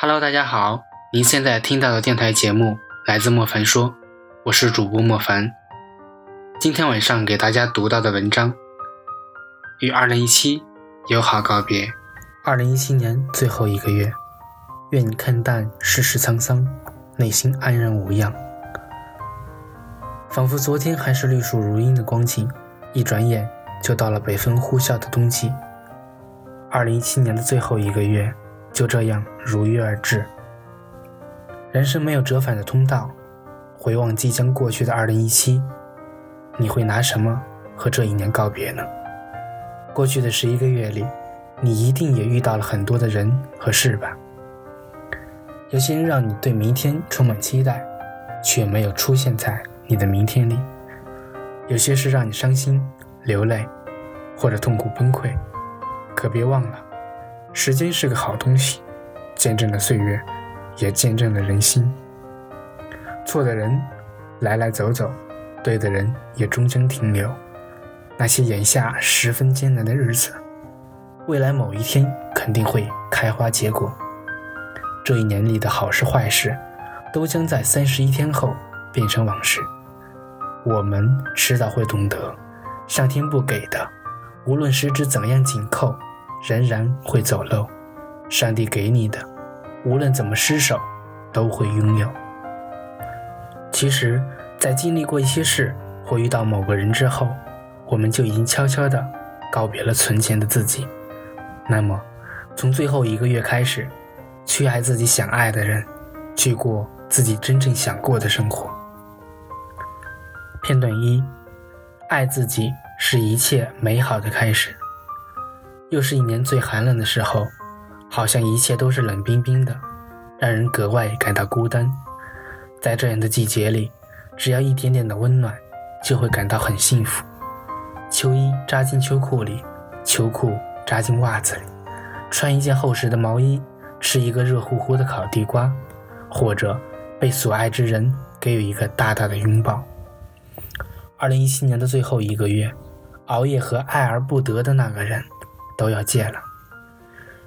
Hello，大家好，您现在听到的电台节目来自莫凡说，我是主播莫凡。今天晚上给大家读到的文章，与二零一七友好告别。二零一七年最后一个月，愿你看淡世事沧桑，内心安然无恙。仿佛昨天还是绿树如茵的光景，一转眼就到了北风呼啸的冬季。二零一七年的最后一个月。就这样如约而至。人生没有折返的通道，回望即将过去的二零一七，你会拿什么和这一年告别呢？过去的十一个月里，你一定也遇到了很多的人和事吧？有些人让你对明天充满期待，却没有出现在你的明天里；有些事让你伤心、流泪，或者痛苦崩溃。可别忘了。时间是个好东西，见证了岁月，也见证了人心。错的人来来走走，对的人也终将停留。那些眼下十分艰难的日子，未来某一天肯定会开花结果。这一年里的好事坏事，都将在三十一天后变成往事。我们迟早会懂得，上天不给的，无论十指怎样紧扣。仍然会走漏，上帝给你的，无论怎么失手，都会拥有。其实，在经历过一些事或遇到某个人之后，我们就已经悄悄地告别了存钱的自己。那么，从最后一个月开始，去爱自己想爱的人，去过自己真正想过的生活。片段一：爱自己是一切美好的开始。又是一年最寒冷的时候，好像一切都是冷冰冰的，让人格外感到孤单。在这样的季节里，只要一点点的温暖，就会感到很幸福。秋衣扎进秋裤里，秋裤扎进袜子里，穿一件厚实的毛衣，吃一个热乎乎的烤地瓜，或者被所爱之人给予一个大大的拥抱。二零一七年的最后一个月，熬夜和爱而不得的那个人。都要戒了。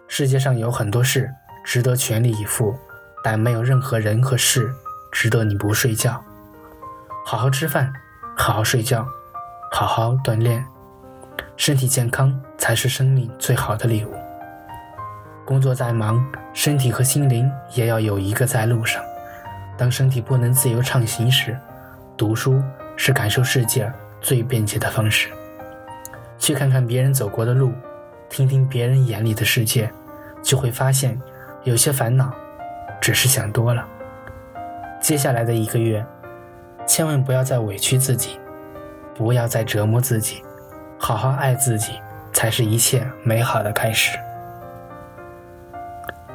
世界上有很多事值得全力以赴，但没有任何人和事值得你不睡觉。好好吃饭，好好睡觉，好好锻炼，身体健康才是生命最好的礼物。工作再忙，身体和心灵也要有一个在路上。当身体不能自由畅行时，读书是感受世界最便捷的方式。去看看别人走过的路。听听别人眼里的世界，就会发现，有些烦恼只是想多了。接下来的一个月，千万不要再委屈自己，不要再折磨自己，好好爱自己，才是一切美好的开始。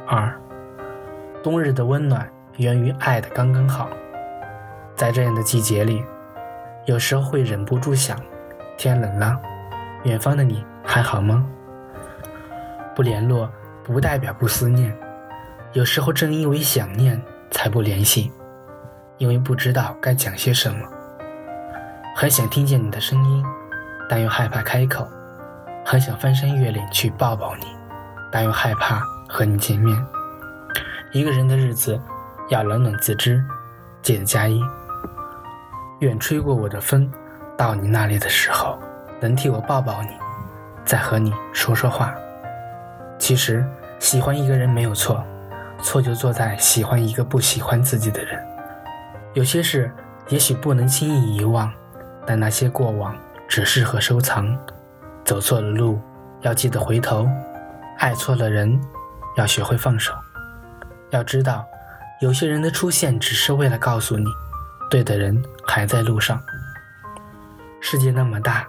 二，冬日的温暖源于爱的刚刚好。在这样的季节里，有时候会忍不住想：天冷了，远方的你还好吗？不联络不代表不思念，有时候正因为想念才不联系，因为不知道该讲些什么。很想听见你的声音，但又害怕开口；很想翻山越岭去抱抱你，但又害怕和你见面。一个人的日子要冷暖自知，记得加衣。愿吹过我的风，到你那里的时候，能替我抱抱你，再和你说说话。其实，喜欢一个人没有错，错就错在喜欢一个不喜欢自己的人。有些事也许不能轻易遗忘，但那些过往只适合收藏。走错了路，要记得回头；爱错了人，要学会放手。要知道，有些人的出现只是为了告诉你，对的人还在路上。世界那么大，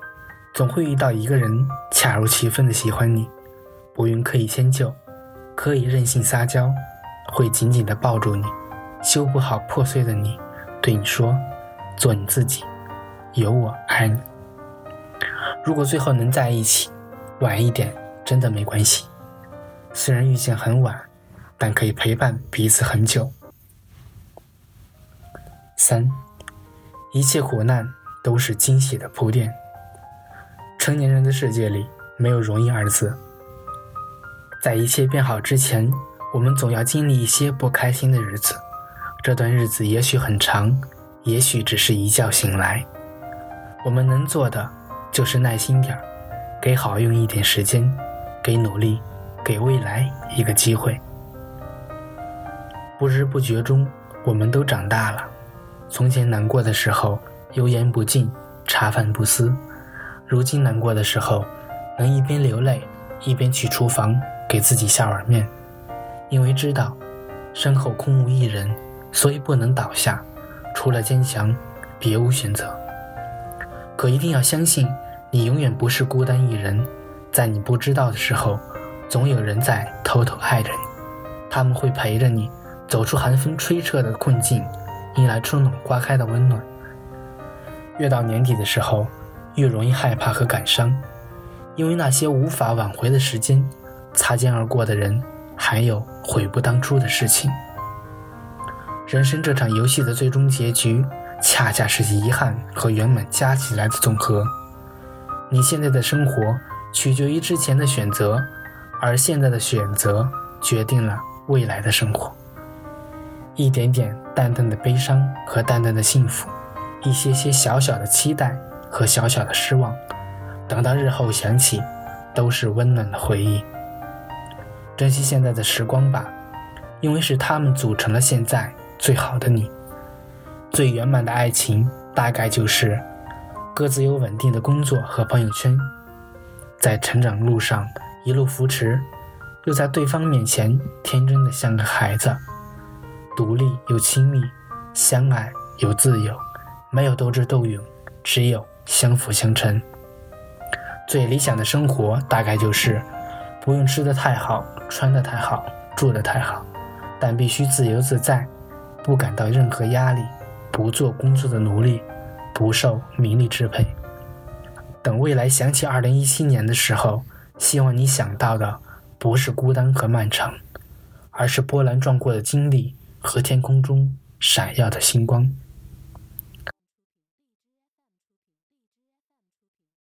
总会遇到一个人恰如其分的喜欢你。乌云可以迁就，可以任性撒娇，会紧紧地抱住你，修补好破碎的你，对你说：“做你自己，有我爱你。”如果最后能在一起，晚一点真的没关系。虽然遇见很晚，但可以陪伴彼此很久。三，一切苦难都是惊喜的铺垫。成年人的世界里，没有容易二字。在一切变好之前，我们总要经历一些不开心的日子，这段日子也许很长，也许只是一觉醒来。我们能做的就是耐心点儿，给好运一点时间，给努力，给未来一个机会。不知不觉中，我们都长大了。从前难过的时候，油盐不进，茶饭不思；如今难过的时候，能一边流泪，一边去厨房给自己下碗面。因为知道身后空无一人，所以不能倒下，除了坚强，别无选择。可一定要相信，你永远不是孤单一人，在你不知道的时候，总有人在偷偷爱着你，他们会陪着你走出寒风吹彻的困境，迎来春暖花开的温暖。越到年底的时候，越容易害怕和感伤，因为那些无法挽回的时间，擦肩而过的人。还有悔不当初的事情。人生这场游戏的最终结局，恰恰是遗憾和圆满加起来的总和。你现在的生活取决于之前的选择，而现在的选择决定了未来的生活。一点点淡淡的悲伤和淡淡的幸福，一些些小小的期待和小小的失望，等到日后想起，都是温暖的回忆。珍惜现在的时光吧，因为是他们组成了现在最好的你。最圆满的爱情，大概就是各自有稳定的工作和朋友圈，在成长路上一路扶持，又在对方面前天真的像个孩子，独立又亲密，相爱又自由，没有斗智斗勇，只有相辅相成。最理想的生活，大概就是不用吃得太好。穿得太好，住得太好，但必须自由自在，不感到任何压力，不做工作的奴隶，不受名利支配。等未来想起二零一七年的时候，希望你想到的不是孤单和漫长，而是波澜壮阔的经历和天空中闪耀的星光。